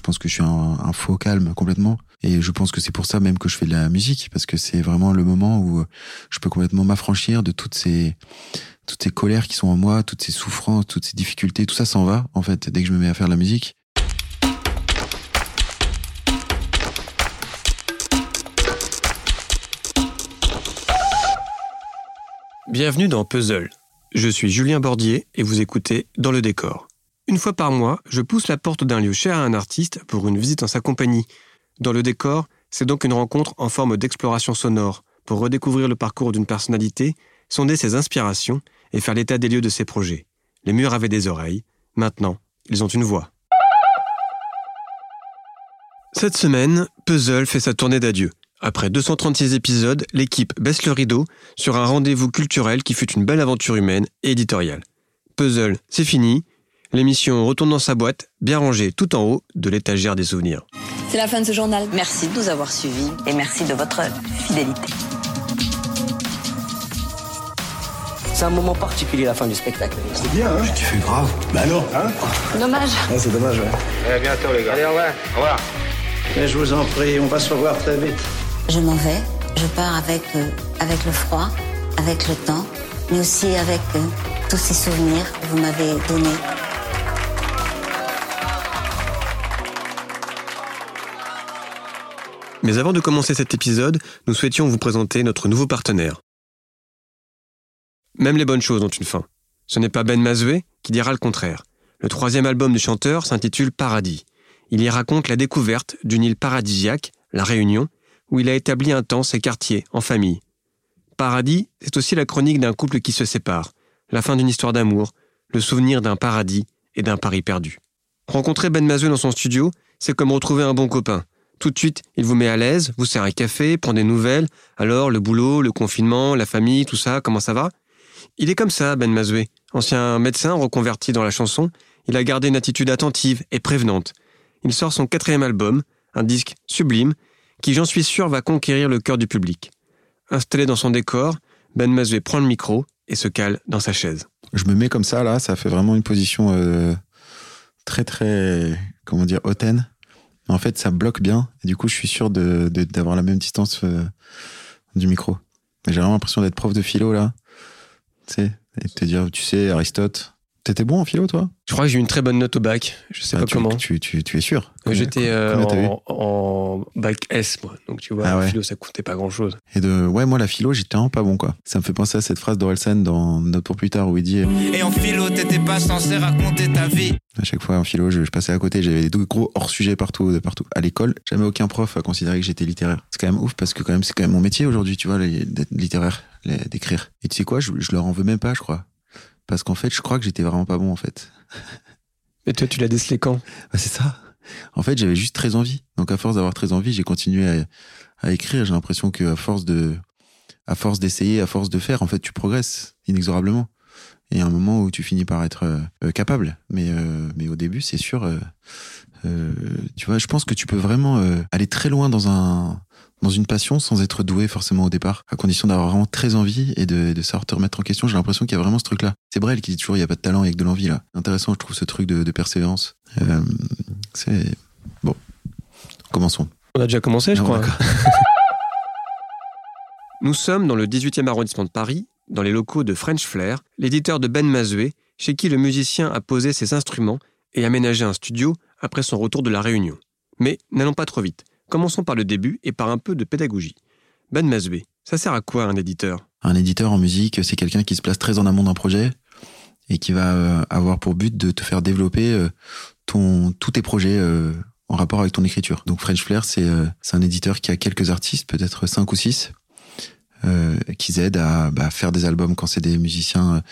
Je pense que je suis un, faux calme complètement. Et je pense que c'est pour ça même que je fais de la musique, parce que c'est vraiment le moment où je peux complètement m'affranchir de toutes ces toutes ces colères qui sont en moi, toutes ces souffrances, toutes ces difficultés, tout ça s'en va en fait dès que je me mets à faire de la musique. Bienvenue dans Puzzle. Je suis Julien Bordier et vous écoutez Dans le décor. Une fois par mois, je pousse la porte d'un lieu cher à un artiste pour une visite en sa compagnie. Dans le décor, c'est donc une rencontre en forme d'exploration sonore pour redécouvrir le parcours d'une personnalité, sonder ses inspirations et faire l'état des lieux de ses projets. Les murs avaient des oreilles, maintenant, ils ont une voix. Cette semaine, Puzzle fait sa tournée d'adieu. Après 236 épisodes, l'équipe baisse le rideau sur un rendez-vous culturel qui fut une belle aventure humaine et éditoriale. Puzzle, c'est fini. L'émission retourne dans sa boîte, bien rangée tout en haut de l'étagère des souvenirs. C'est la fin de ce journal. Merci de nous avoir suivis et merci de votre fidélité. C'est un moment particulier, la fin du spectacle. C'est bien, hein Tu fais grave. Bah alors, hein Dommage. Ouais, C'est dommage, ouais. À bientôt les gars. Allez, au revoir. Au revoir. Mais je vous en prie, on va se revoir très vite. Je m'en vais. Je pars avec, euh, avec le froid, avec le temps, mais aussi avec euh, tous ces souvenirs que vous m'avez donnés. Mais avant de commencer cet épisode, nous souhaitions vous présenter notre nouveau partenaire. Même les bonnes choses ont une fin. Ce n'est pas Ben Mazoué qui dira le contraire. Le troisième album du chanteur s'intitule Paradis. Il y raconte la découverte d'une île paradisiaque, La Réunion, où il a établi un temps ses quartiers, en famille. Paradis, c'est aussi la chronique d'un couple qui se sépare, la fin d'une histoire d'amour, le souvenir d'un paradis et d'un Paris perdu. Rencontrer Ben Mazoué dans son studio, c'est comme retrouver un bon copain. Tout de suite, il vous met à l'aise, vous sert un café, prend des nouvelles. Alors, le boulot, le confinement, la famille, tout ça, comment ça va? Il est comme ça, Ben Mazoué. Ancien médecin reconverti dans la chanson, il a gardé une attitude attentive et prévenante. Il sort son quatrième album, un disque sublime, qui, j'en suis sûr, va conquérir le cœur du public. Installé dans son décor, Ben Mazoué prend le micro et se cale dans sa chaise. Je me mets comme ça là, ça fait vraiment une position euh, très très comment dire hautaine. En fait, ça bloque bien et du coup, je suis sûr d'avoir la même distance euh, du micro. J'ai vraiment l'impression d'être prof de philo là, tu sais, et de te dire, tu sais, Aristote, t'étais bon en philo toi? Je crois que j'ai eu une très bonne note au bac. Je sais Ah, pas tu, comment. Tu, tu, tu es sûr? Euh, J'étais euh, en, en bac S, moi. Donc tu vois, Ah philo, ça comptait pas grand chose. Et de ouais, moi la philo, j'étais vraiment pas bon quoi. Ça me fait penser à cette phrase d'Orelsan dans Note pour plus tard où il dit Et en philo, t'étais pas censé raconter ta vie. À chaque fois en philo, je, je passais à côté, j'avais des gros hors sujets partout, de partout. À l'école, jamais aucun prof a considéré que j'étais littéraire. C'est quand même ouf parce que quand même c'est quand même mon métier aujourd'hui, tu vois, d'être littéraire, d'écrire. Et tu sais quoi, je, je leur en veux même pas, je crois, parce qu'en fait, je crois que j'étais vraiment pas bon en fait. Et toi, tu l'as décelé quand? Bah, c'est ça. En fait, j'avais juste très envie. Donc à force d'avoir très envie, j'ai continué à, à écrire. J'ai l'impression que à force de, à force d'essayer, à force de faire, en fait, tu progresses inexorablement. Et a un moment où tu finis par être euh, capable. Mais, euh, mais au début, c'est sûr. euh, tu vois, je pense que tu peux vraiment euh, aller très loin dans un dans une passion sans être doué forcément au départ, à condition d'avoir vraiment très envie et de, de savoir te remettre en question. J'ai l'impression qu'il y a vraiment ce truc-là. C'est Brel qui dit toujours il y a pas de talent avec de l'envie là. Intéressant, je trouve ce truc de, de persévérance. Euh, c'est bon. Commençons. On a déjà commencé, je Ah, crois. Nous sommes dans le 18e arrondissement de Paris, dans les locaux de French Flair, l'éditeur de Ben Mazoué, chez qui le musicien a posé ses instruments et aménagé un studio après son retour de la Réunion. Mais n'allons pas trop vite. Commençons par le début et par un peu de pédagogie. Ben Mazoué, ça sert à quoi un éditeur? Un éditeur en musique, c'est quelqu'un qui se place très en amont d'un projet et qui va euh, avoir pour but de te faire développer euh, ton tous tes projets euh, en rapport avec ton écriture. Donc French Flair, c'est un éditeur qui a quelques artistes, peut-être cinq ou six, qui aident à bah, faire des albums quand c'est des musiciens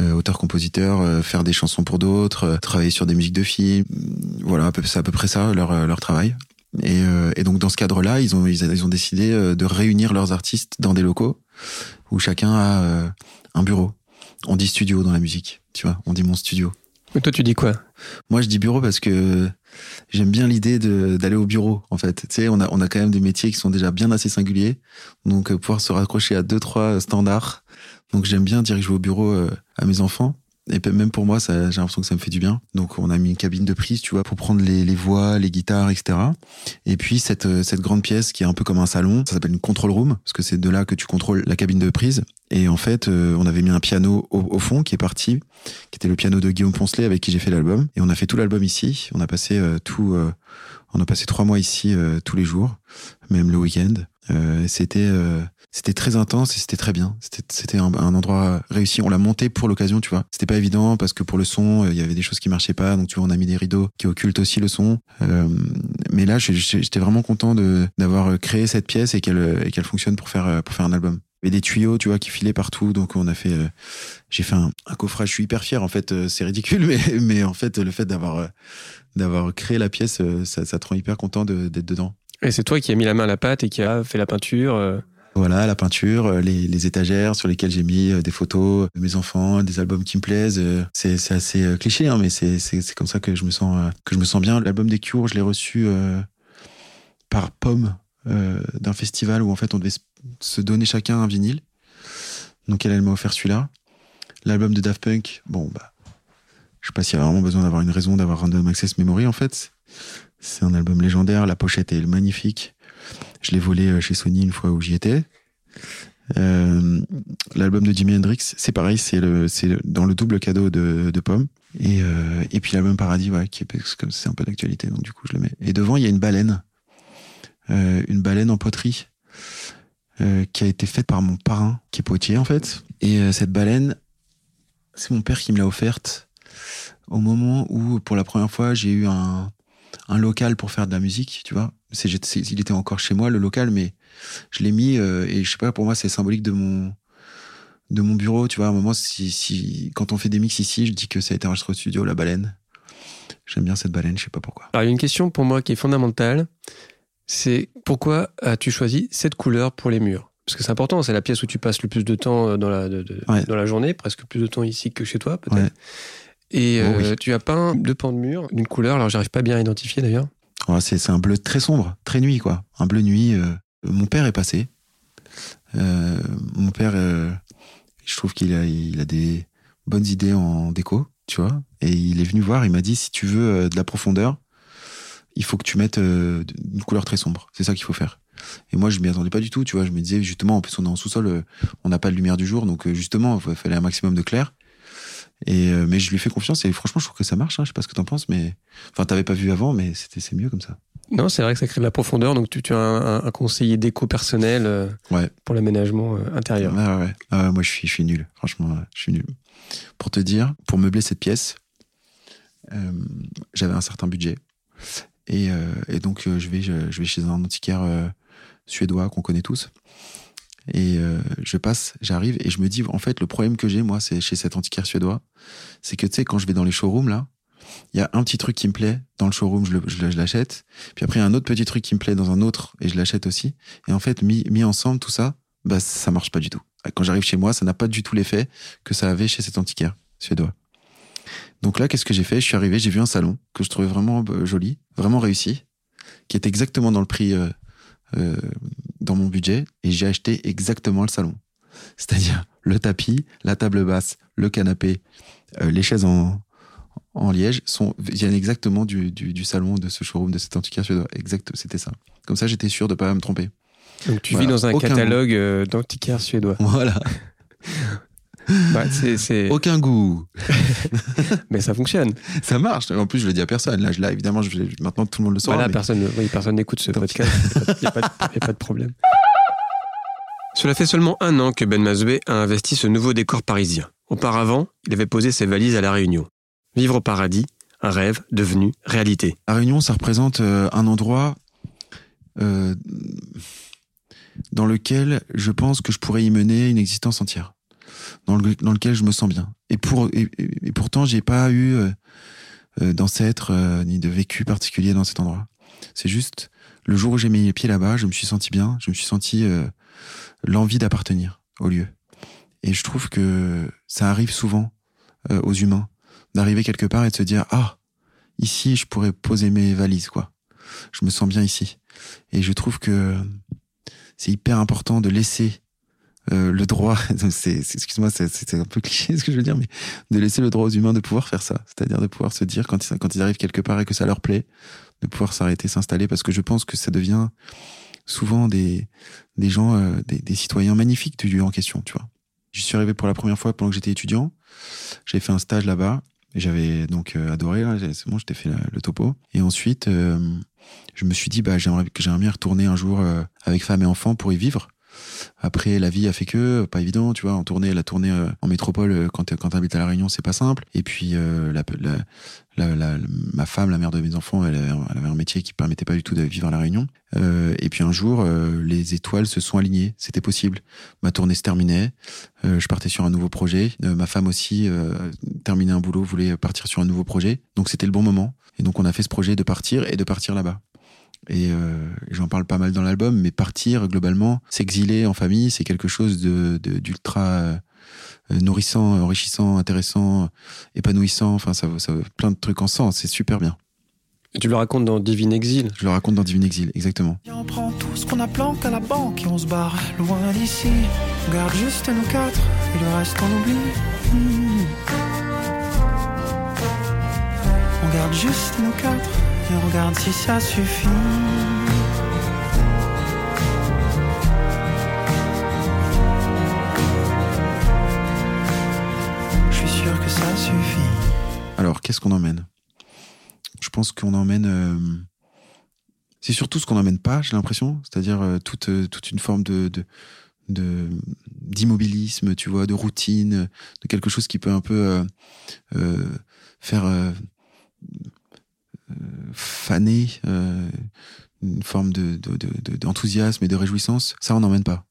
euh, auteurs-compositeurs, euh, faire des chansons pour d'autres, euh, travailler sur des musiques de films. Voilà, à peu- c'est à peu près ça leur leur travail. Et, euh, et donc dans ce cadre-là, ils ont ils, ont décidé de réunir leurs artistes dans des locaux où chacun a euh, un bureau. On dit studio dans la musique, tu vois, on dit mon studio. Mais toi, tu dis quoi? Moi, je dis bureau parce que j'aime bien l'idée d'aller au bureau, en fait. Tu sais, on a, on a quand même des métiers qui sont déjà bien assez singuliers. Donc, pouvoir se raccrocher à deux, trois standards. Donc, j'aime bien dire que je vais au bureau euh, à mes enfants Et même pour moi, ça, j'ai l'impression que ça me fait du bien. Donc on a mis une cabine de prise, tu vois, pour prendre les, les voix, les guitares, etc. Et puis cette, euh, cette grande pièce qui est un peu comme un salon, ça s'appelle une control room, parce que c'est de là que tu contrôles la cabine de prise. Et en fait, euh, on avait mis un piano au, au fond qui est parti, qui était le piano de Guillaume Poncelet avec qui j'ai fait l'album. Et on a fait tout l'album ici. On a passé euh, tout, euh, on a passé trois mois ici euh, tous les jours, même le week-end. C'était c'était très intense et c'était très bien. C'était un, un endroit réussi. On l'a monté pour l'occasion, tu vois. C'était pas évident parce que pour le son, euh, il y avait des choses qui marchaient pas. Donc tu vois, on a mis des rideaux qui occultent aussi le son. Euh, mais là, j'étais vraiment content d'avoir créé cette pièce et qu'elle et qu'elle fonctionne pour faire euh, pour faire un album. Il y avait des tuyaux, tu vois, qui filaient partout. Donc on a fait, euh, j'ai fait un, un coffrage. Je suis hyper fier. En fait, euh, c'est ridicule, mais mais en fait, le fait d'avoir euh, d'avoir créé la pièce, euh, ça, ça te rend hyper content de- d'être dedans. Et c'est toi qui as mis la main à la pâte et qui a fait la peinture. Euh. Voilà, la peinture, euh, les, étagères sur lesquelles j'ai mis euh, des photos de mes enfants, des albums qui me plaisent. euh, C'est assez euh, cliché, hein, mais c'est comme ça que je me sens euh, que je me sens bien. L'album des Cures, je l'ai reçu euh, par Pomme euh, d'un festival où en fait on devait se- se donner chacun un vinyle. Donc elle, elle m'a offert celui-là. L'album de Daft Punk, bon bah, je sais pas s'il y a vraiment besoin d'avoir une raison d'avoir Random Access Memory en fait. C'est un album légendaire, la pochette est magnifique. Je l'ai volé euh, chez Sony une fois où j'y étais. Euh, L'album de Jimi Hendrix, c'est pareil, c'est le, c'est dans le double cadeau de, de Pomme. Et, euh, et puis l'album Paradis, ouais, qui est que c'est un peu d'actualité, donc du coup je le mets. Et devant, il y a une baleine, une baleine en poterie, qui a été faite par mon parrain, qui est potier en fait. Et cette baleine, c'est mon père qui me l'a offerte au moment où, pour la première fois, j'ai eu un, un local pour faire de la musique, tu vois. C'est, il était encore chez moi, le local, mais je l'ai mis euh, et je sais pas, pour moi, c'est symbolique de mon de mon bureau, tu vois. À un moment, si, si quand on fait des mix ici, je dis que ça a été enregistré au studio, la baleine. J'aime bien cette baleine, je sais pas pourquoi. Alors, il y a une question pour moi qui est fondamentale. C'est pourquoi as-tu choisi cette couleur pour les murs? Parce que c'est important, c'est la pièce où tu passes le plus de temps euh, dans la, de- de- Ouais. dans la journée, presque plus de temps ici que chez toi, peut-être. Ouais. Et Oh euh, tu as peint deux pans de mur d'une couleur, alors j'arrive pas bien à identifier d'ailleurs. Ouais, c'est, un bleu très sombre, très nuit, quoi. Un bleu nuit. euh. Mon père est passé. Euh, mon père, je trouve qu'il a, il a des bonnes idées en déco, tu vois. Et il est venu voir, il m'a dit si tu veux de la profondeur, il faut que tu mettes une couleur très sombre. C'est ça qu'il faut faire. Et moi, je m'y attendais pas du tout, tu vois. Je me disais justement, en plus, on est en sous-sol, on n'a pas de lumière du jour, donc justement, il fallait un maximum de clair. Et euh, mais je lui fais confiance et franchement, je trouve que ça marche. Hein. Je sais pas ce que t'en penses, mais enfin, t'avais pas vu avant, mais c'était c'est mieux comme ça. Non, c'est vrai que ça crée de la profondeur, donc tu, tu as un, conseiller déco personnel euh, Ouais. pour l'aménagement euh, intérieur. Ouais, ouais, ouais. Ah ouais, moi, je suis, je suis nul. Franchement, je suis nul. Pour te dire, pour meubler cette pièce, j'avais un certain budget. Et, et donc, je, vais, je, je vais chez un antiquaire suédois qu'on connaît tous. Et euh, je passe, j'arrive et je me dis, en fait, le problème que j'ai, moi, c'est chez cet antiquaire suédois, c'est que, tu sais, quand je vais dans les showrooms, là, il y a un petit truc qui me plaît dans le showroom, je l'achète. Puis après, il y a un autre petit truc qui me plaît dans un autre et je l'achète aussi. Et en fait, mis, mis ensemble, tout ça, bah, ça marche pas du tout. Quand j'arrive chez moi, ça n'a pas du tout l'effet que ça avait chez cet antiquaire suédois. Donc là, qu'est-ce que j'ai fait? Je suis arrivé, j'ai vu un salon que je trouvais vraiment euh, joli, vraiment réussi, qui était exactement dans le prix, euh, euh, dans mon budget, et j'ai acheté exactement le salon. C'est-à-dire le tapis, la table basse, le canapé, euh, les chaises en, en liège sont viennent exactement du, du, du salon de ce showroom de cet antiquaire suédois. Exact, c'était ça. Comme ça, j'étais sûr de pas me tromper. Donc tu Voilà. vis dans un Aucun catalogue euh, d'antiquaires suédois. Voilà. Bah, c'est, c'est- Aucun goût. Mais ça fonctionne. Ça marche. En plus, je le dis à personne. Là, je- là évidemment, je, maintenant tout le monde le saura. Voilà, mais- personne, oui, personne n'écoute ce podcast. Il n'y a, pas de- y a pas de problème. Cela fait seulement un an que Ben Mazoué a investi ce nouveau décor parisien. Auparavant, il avait posé ses valises à La Réunion. Vivre au paradis, un rêve devenu réalité. La Réunion, ça représente euh, un endroit euh, dans lequel je pense que je pourrais y mener une existence entière, dans, le- dans lequel je me sens bien. Et, pour, et, et- pourtant, j'ai pas eu euh, euh, d'ancêtre euh, ni de vécu particulier dans cet endroit. C'est juste le jour où j'ai mis les pieds là-bas, je me suis senti bien, je me suis senti euh, l'envie d'appartenir au lieu. Et je trouve que ça arrive souvent aux humains d'arriver quelque part et de se dire ah ici je pourrais poser mes valises quoi. Je me sens bien ici. Et je trouve que c'est hyper important de laisser euh, le droit, excuse-moi, c'est, un peu cliché ce que je veux dire, mais de laisser le droit aux humains de pouvoir faire ça. C'est-à-dire de pouvoir se dire quand ils, quand ils arrivent quelque part et que ça leur plaît, de pouvoir s'arrêter, s'installer, parce que je pense que ça devient souvent des, des gens, euh, des, des citoyens magnifiques du lieu en question, tu vois. J'y suis arrivé pour la première fois pendant que j'étais étudiant. J'avais fait un stage là-bas. J'avais donc euh, adoré, là, c'est bon, j'étais fait le topo. Et ensuite, euh, je me suis dit, bah, j'aimerais bien retourner un jour euh, avec femme et enfants pour y vivre. Après, la vie a fait que, pas évident, tu vois, en tournée, la tournée euh, en métropole, euh, quand, quand t'habites à La Réunion, c'est pas simple. Et puis, euh, ma femme, la mère de mes enfants, elle, avait un métier qui permettait pas du tout de vivre à La Réunion. Et puis un jour, les étoiles se sont alignées, c'était possible. Ma tournée se terminait, je partais sur un nouveau projet. Ma femme aussi terminait un boulot, voulait partir sur un nouveau projet. Donc c'était le bon moment. Et donc on a fait ce projet de partir et de partir là-bas. Et euh, j'en parle pas mal dans l'album, mais partir globalement, s'exiler en famille, c'est quelque chose de de- d'ultra euh, nourrissant, enrichissant, intéressant, épanouissant. Enfin, ça, ça plein de trucs en sens. C'est super bien. Et tu le racontes dans Divine Exil. Je le raconte dans Divine Exil, exactement. Et on prend tout ce qu'on a planqué à la banque et on se barre loin d'ici. On garde juste nous quatre et le reste on oublie. Hmm. On garde juste nous quatre regarde si ça suffit. Je suis sûr que ça suffit. Alors, qu'est-ce qu'on emmène? Je pense qu'on emmène. euh, C'est surtout ce qu'on n'emmène pas, j'ai l'impression. C'est-à-dire euh, toute, euh, toute une forme de. d'immobilisme, tu vois, de routine, de quelque chose qui peut un peu faire faner euh, une forme de, de, de- de- d'enthousiasme et de réjouissance. Ça, on n'emmène pas.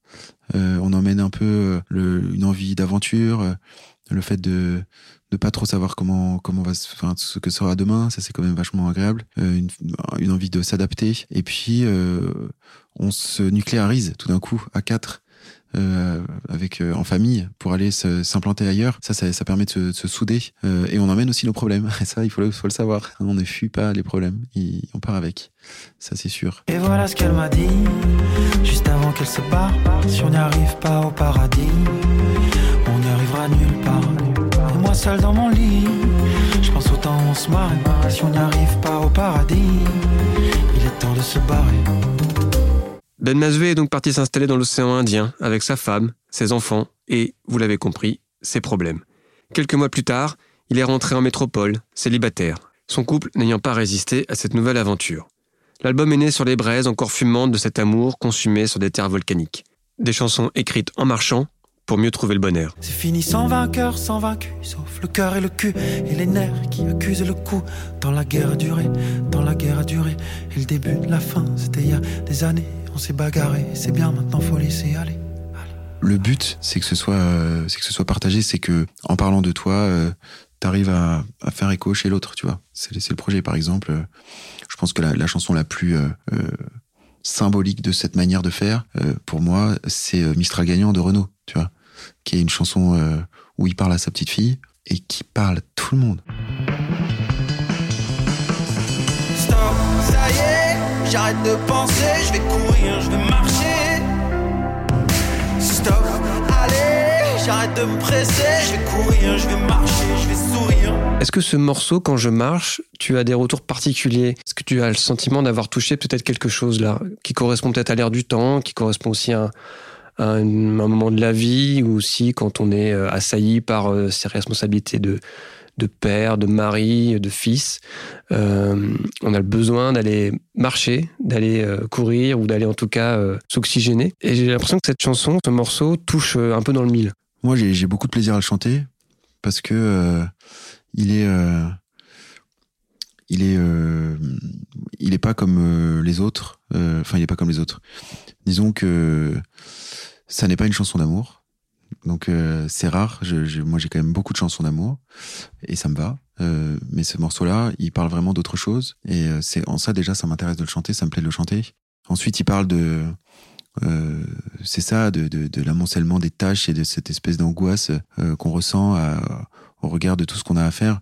Euh, on emmène un peu euh, le, une envie d'aventure, le fait de de pas trop savoir comment comment va se, enfin ce que sera demain ça c'est quand même vachement agréable une, envie de s'adapter et puis on se nucléarise tout d'un coup à quatre euh, avec euh, en famille pour aller s'implanter ailleurs ça, ça ça permet de se, de se souder Euh, et on emmène aussi nos problèmes et ça il faut le, faut le savoir on ne fuit pas les problèmes Il- on part avec ça c'est sûr Et voilà ce qu'elle m'a dit, juste avant qu'elle se barre. Si on n'y arrive pas au paradis, on n'y arrivera nulle part. Et moi seul dans mon lit, je pense autant on se marre. Si on n'y arrive pas au paradis, il est temps de se barrer. Ben Mazoué est donc parti s'installer dans l'océan Indien avec sa femme, ses enfants et, vous l'avez compris, ses problèmes. Quelques mois plus tard, il est rentré en métropole, célibataire, son couple n'ayant pas résisté à cette nouvelle aventure. L'album est né sur les braises encore fumantes de cet amour consumé sur des terres volcaniques. Des chansons écrites en marchant pour mieux trouver le bonheur. C'est fini sans vainqueur, sans vaincu, sauf le cœur et le cul et les nerfs qui accusent le coup. Dans la guerre a duré, dans la guerre a duré, et le début de la fin, c'était il y a des années. On s'est bagarré, c'est bien, maintenant faut laisser aller. le but, c'est que ce soit, euh, c'est que ce soit partagé, c'est que en parlant de toi, euh, t'arrives à, à faire écho chez l'autre, tu vois. C'est, le projet, par exemple. euh, je pense que la, la chanson la plus euh, euh, symbolique de cette manière de faire, euh, pour moi, c'est euh, Mistral gagnant de Renaud, tu vois, qui est une chanson euh, où il parle à sa petite fille et qui parle tout le monde. J'arrête de me presser, je vais courir, je vais marcher, je vais sourire. Est-ce que ce morceau, quand je marche, tu as des retours particuliers? Est-ce que tu as le sentiment d'avoir touché peut-être quelque chose là, qui correspond peut-être à l'ère du temps, qui correspond aussi à, à un, moment de la vie, ou aussi quand on est euh, assailli par euh, ses responsabilités de, de père, de mari, de fils, euh, on a le besoin d'aller marcher, d'aller euh, courir, ou d'aller en tout cas euh, s'oxygéner. Et j'ai l'impression que cette chanson, ce morceau, touche euh, un peu dans le mille. Moi, j'ai, beaucoup de plaisir à le chanter parce que euh, il est, euh, il est, euh, il est pas comme les autres. Enfin, il est pas comme les autres. Disons que ça n'est pas une chanson d'amour. Donc c'est rare. Moi, j'ai quand même beaucoup de chansons d'amour et ça me va. Mais ce morceau-là, il parle vraiment d'autre chose. Et c'est en ça déjà, ça m'intéresse de le chanter. Ça me plaît de le chanter. Ensuite, il parle de Euh, c'est ça, de, de, de l'amoncellement des tâches et de cette espèce d'angoisse euh, qu'on ressent à- au regard de tout ce qu'on a à faire.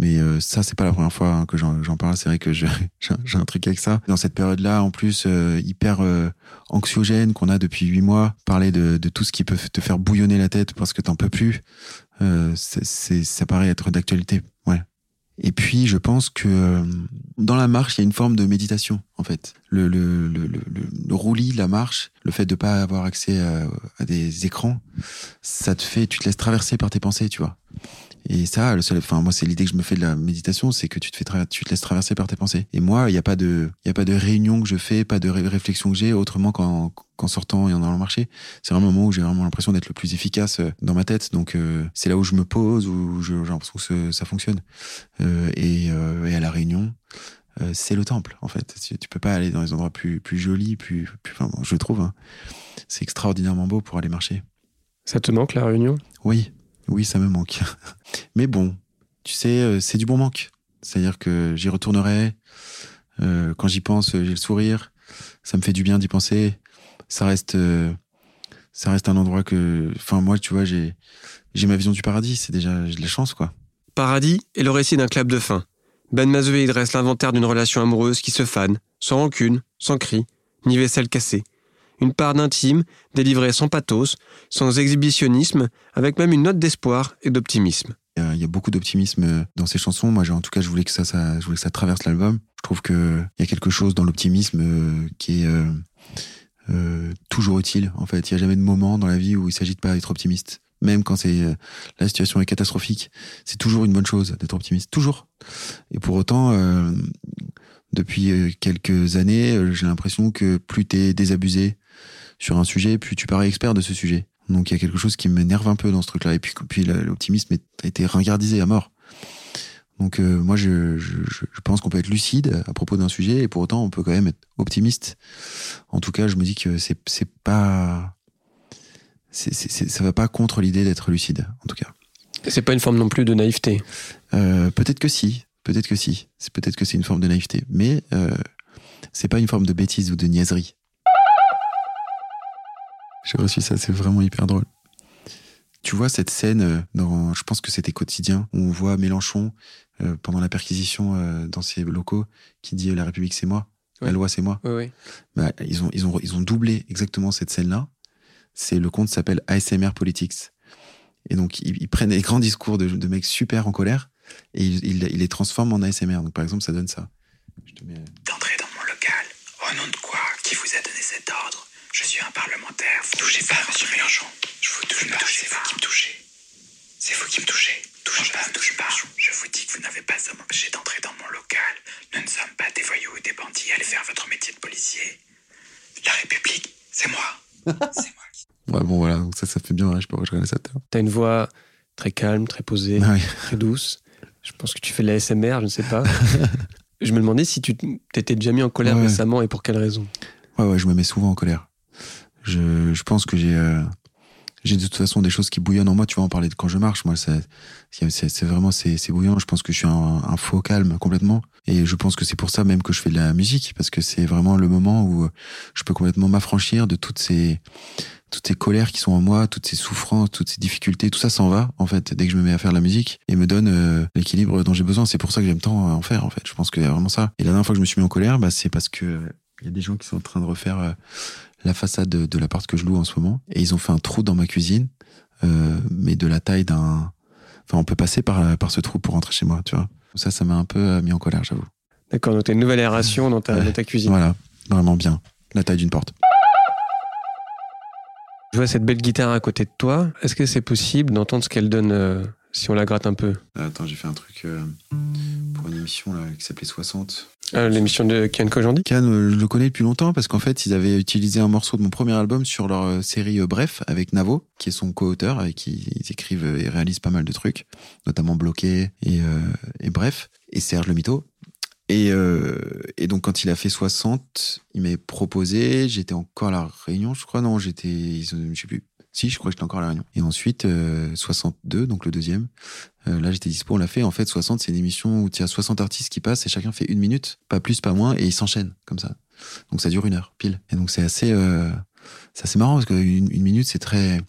Mais euh, ça, c'est pas la première fois hein, que j'en parle. C'est vrai que j'ai un- truc avec ça. Dans cette période-là, en plus, euh, hyper euh, anxiogène qu'on a depuis huit mois, parler de, de tout ce qui peut te faire bouillonner la tête parce que t'en peux plus, euh, c'est- ça paraît être d'actualité. Et puis, je pense que euh, dans la marche, il y a une forme de méditation, en fait. Le, le, le, le, le- le roulis, la marche, le fait de pas avoir accès à, à des écrans, ça te fait, tu te laisses traverser par tes pensées, tu vois. Et ça, le seul, enfin, moi, c'est l'idée que je me fais de la méditation, c'est que tu te fais, tu te laisses traverser par tes pensées. Et moi, il n'y a pas de, il y a pas de réunion que je fais, pas de ré- réflexion que j'ai, autrement qu'en, qu'en sortant et en allant le marché. C'est vraiment le moment où j'ai vraiment l'impression d'être le plus efficace euh, dans ma tête. Donc, euh, c'est là où je me pose, où je- j'ai l'impression que ça fonctionne. Euh, et, euh, et à la réunion, c'est le temple, en fait. Tu, tu peux pas aller dans les endroits plus, plus jolis, plus, plus, enfin, bon, je trouve, hein. c'est extraordinairement beau pour aller marcher. Ça te manque la réunion? Oui, oui, ça me manque. Mais bon, tu sais, euh, c'est du bon manque. C'est-à-dire que j'y retournerai. euh, quand j'y pense, j'ai le sourire. Ça me fait du bien d'y penser. Ça reste, euh, ça reste un endroit que, enfin, moi, tu vois, j'ai, ma vision du paradis. C'est déjà de la chance, quoi. Paradis est le récit d'un clap de fin. Ben Mazoué dresse l'inventaire d'une relation amoureuse qui se fane, sans rancune, sans cri, ni vaisselle cassée. Une part d'intime, délivrée sans pathos, sans exhibitionnisme, avec même une note d'espoir et d'optimisme. Il y a- beaucoup d'optimisme euh, dans ces chansons. Moi, en tout cas, je voulais que ça, traverse l'album. Je trouve que il y a quelque chose dans l'optimisme euh, qui est euh, toujours utile. En fait, il y a jamais de moment dans la vie où il s'agit de pas être optimiste. Même quand la situation est catastrophique, c'est toujours une bonne chose d'être optimiste. Toujours. Et pour autant, depuis quelques années, j'ai l'impression que plus t'es désabusé sur un sujet, plus tu parais expert de ce sujet. Donc il y a quelque chose qui m'énerve un peu dans ce truc-là. Et puis, puis l'optimisme a été ringardisé à mort. Donc euh, moi, je, je, je pense qu'on peut être lucide à propos d'un sujet et pour autant, on peut quand même être optimiste. En tout cas, je me dis que c'est pas c'est- ça va pas contre l'idée d'être lucide. En tout cas, C'est pas une forme non plus de naïveté. Euh, peut-être que si, peut-être que si. C'est peut-être que c'est une forme de naïveté, mais euh, c'est pas une forme de bêtise ou de niaiserie. J'ai reçu ça, c'est vraiment hyper drôle. Tu vois cette scène euh, dans, je pense que c'était quotidien, où on voit Mélenchon euh, pendant la perquisition euh, dans ses locaux qui dit euh, la République c'est moi, Ouais. la loi c'est moi. Bah, ils ont ils ont ils ont doublé exactement cette scène-là. C'est le compte s'appelle ASMR Politics. Et donc ils, ils prennent des grands discours de, de mecs super en colère et ils, ils, ils les transforment en ASMR. Donc par exemple ça donne ça. Je te mets. D'entrer dans mon local. Au nom de quoi? Qui vous a donné cet ordre? Je suis un parlementaire. Vous touchez pas, monsieur Mélenchon. Je vous touche pas. C'est vous qui me touchez. C'est vous qui me touchez. Touche pas, touche pas. Je vous dis que vous n'avez pas à m'empêcher d'entrer dans mon local. Nous ne sommes pas des voyous ou des bandits. Allez faire votre métier de policier. La République, c'est moi. C'est moi. Ouais bon voilà donc ça ça fait bien. hein, je sais pas pourquoi je regardais ça. tout. T'as une voix très calme, très posée, Ah oui. très douce. Je pense que tu fais de la SMR, je ne sais pas. je me demandais si tu t'étais déjà mis en colère Ouais. récemment et pour quelle raison? Ouais, ouais, je me mets souvent en colère. Je, je pense que j'ai, euh, j'ai de toute façon des choses qui bouillonnent en moi. Tu vois, en parler de quand je marche, moi, c'est, vraiment, c'est, bouillant. Je pense que je suis un, un faux calme complètement. Et je pense que c'est pour ça même que je fais de la musique, parce que c'est vraiment le moment où je peux complètement m'affranchir de toutes ces, toutes ces colères qui sont en moi, toutes ces souffrances, toutes ces difficultés, tout ça s'en va, en fait, dès que je me mets à faire de la musique et me donne euh, l'équilibre dont j'ai besoin. C'est pour ça que j'aime tant en faire, en fait. Je pense qu'il y a vraiment ça. Et la dernière fois que je me suis mis en colère, bah, c'est parce que il y a des gens qui sont en train de refaire euh, la façade de, de l'appart que je loue en ce moment. Et ils ont fait un trou dans ma cuisine, euh, mais de la taille d'un... Enfin, on peut passer par, par ce trou pour rentrer chez moi, tu vois. Ça, ça m'a un peu euh, mis en colère, j'avoue. D'accord, donc t'as une nouvelle aération dans ta, Ouais. dans ta cuisine. Voilà, vraiment bien. La taille d'une porte. Je vois cette belle guitare à côté de toi. Est-ce que c'est possible d'entendre ce qu'elle donne euh, si on la gratte un peu Attends, j'ai fait un truc euh, pour une émission là, qui s'appelait 60. Ah, L'émission de Kian Kojandi Can, euh, je le connais depuis longtemps parce qu'en fait, ils avaient utilisé un morceau de mon premier album sur leur euh, série euh, Bref avec Navo, qui est son co-auteur, avec qui ils écrivent euh, et réalisent pas mal de trucs, notamment Bloqué et, euh, et Bref, et Serge Le Mito. Et, euh, et donc, quand il a fait 60, il m'avait proposé, j'étais encore à la Réunion, je crois, non, j'étais, je sais plus. Si, je crois que j'étais encore à la Réunion. Et ensuite, euh, 62, donc le deuxième, euh, là, j'étais dispo, on l'a fait. En fait, 60, c'est une émission où il y a 60 artistes qui passent et chacun fait une minute, pas plus, pas moins, et ils s'enchaînent comme ça. Donc ça dure une heure, pile. Et donc c'est assez, euh, assez marrant parce qu'une une minute, c'est très,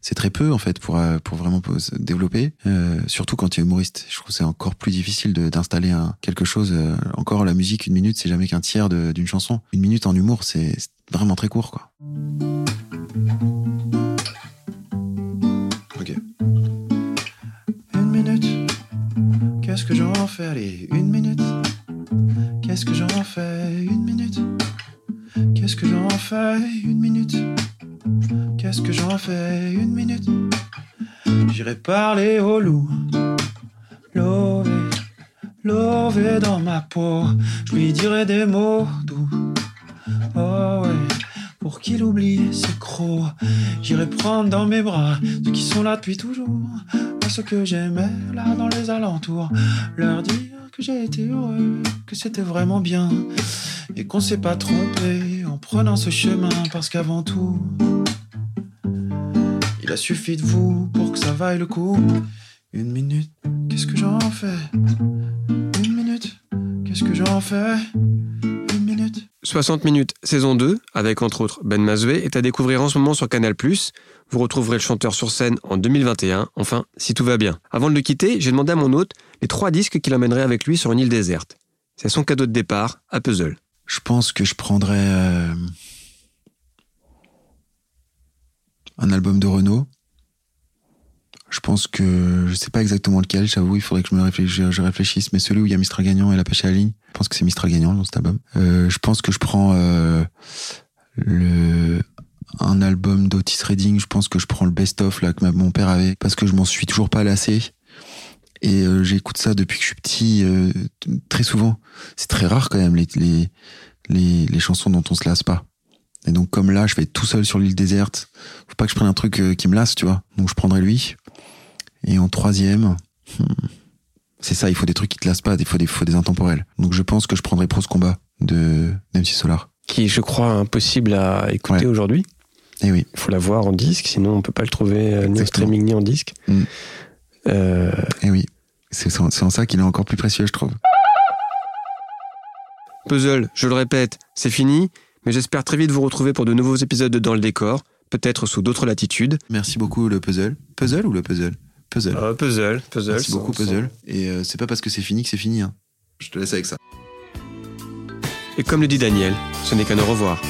c'est très peu en fait pour euh, pour vraiment se développer. Euh, surtout quand tu es humoriste, je trouve c'est encore plus difficile d'installer quelque chose. euh, encore la musique, une minute, c'est jamais qu'un tiers d'une chanson. Une minute en humour, c'est vraiment très court, quoi. J'en fais Allez, une minute, qu'est-ce que j'en fais Une minute, qu'est-ce que j'en fais Une minute, qu'est-ce que j'en fais Une minute, j'irai parler au loup, lové, lové dans ma peau, je lui dirai des mots doux. Oh ouais, pour qu'il oublie ses crocs, j'irai prendre dans mes bras ceux qui sont là depuis toujours ceux que j'aimais là dans les alentours, leur dire que j'ai été heureux, que c'était vraiment bien et qu'on s'est pas trompé en prenant ce chemin parce qu'avant tout, il a suffi de vous pour que ça vaille le coup. Une minute, qu'est-ce que j'en fais? Une minute, qu'est-ce que j'en fais? 60 minutes saison 2, avec entre autres Ben Mazoué, est à découvrir en ce moment sur Canal+. Vous retrouverez le chanteur sur scène en 2021, enfin, si tout va bien. Avant de le quitter, j'ai demandé à mon hôte les trois disques qu'il emmènerait avec lui sur une île déserte. C'est son cadeau de départ à Puzzle. Je pense que je prendrais euh, un album de Renault. Je pense que je sais pas exactement lequel, j'avoue, il faudrait que je me réfléchisse, je, réfléchisse, mais celui où il y a Mistral Gagnant et La Pêche à la ligne, je pense que c'est Mistral Gagnant dans cet album. Euh, je pense que je prends euh, le un album d'Otis Redding, je pense que je prends le best-of là que mon père avait, parce que je m'en suis toujours pas lassé. Et euh, j'écoute ça depuis que je suis petit, euh, très souvent. C'est très rare quand même les, les, les, chansons dont on se lasse pas. Et donc comme là, je vais tout seul sur l'île déserte, faut pas que je prenne un truc euh, qui me lasse, tu vois. Donc je prendrai lui. Et en troisième, hmm, c'est ça, il faut des trucs qui te lassent pas, il faut des, faut des intemporels. Donc je pense que je prendrai Prose Combat de MC Solar. Qui est, je crois, impossible à écouter Ouais. aujourd'hui. Et oui, Il faut l'avoir en disque, sinon on peut pas le trouver euh, ni en streaming ni en disque. Mm. Euh, et oui. C'est en, c'est en ça qu'il est encore plus précieux, je trouve. Puzzle, je le répète, c'est fini, mais j'espère très vite vous retrouver pour de nouveaux épisodes de Dans le décor, peut-être sous d'autres latitudes. Merci beaucoup le puzzle. Puzzle ou le puzzle? Puzzle. Euh, puzzle, puzzle. Merci beaucoup puzzle. Et euh, c'est pas parce que c'est fini que c'est fini. Hein. Je te laisse avec ça. Et comme le dit Daniel, ce n'est qu'un au revoir.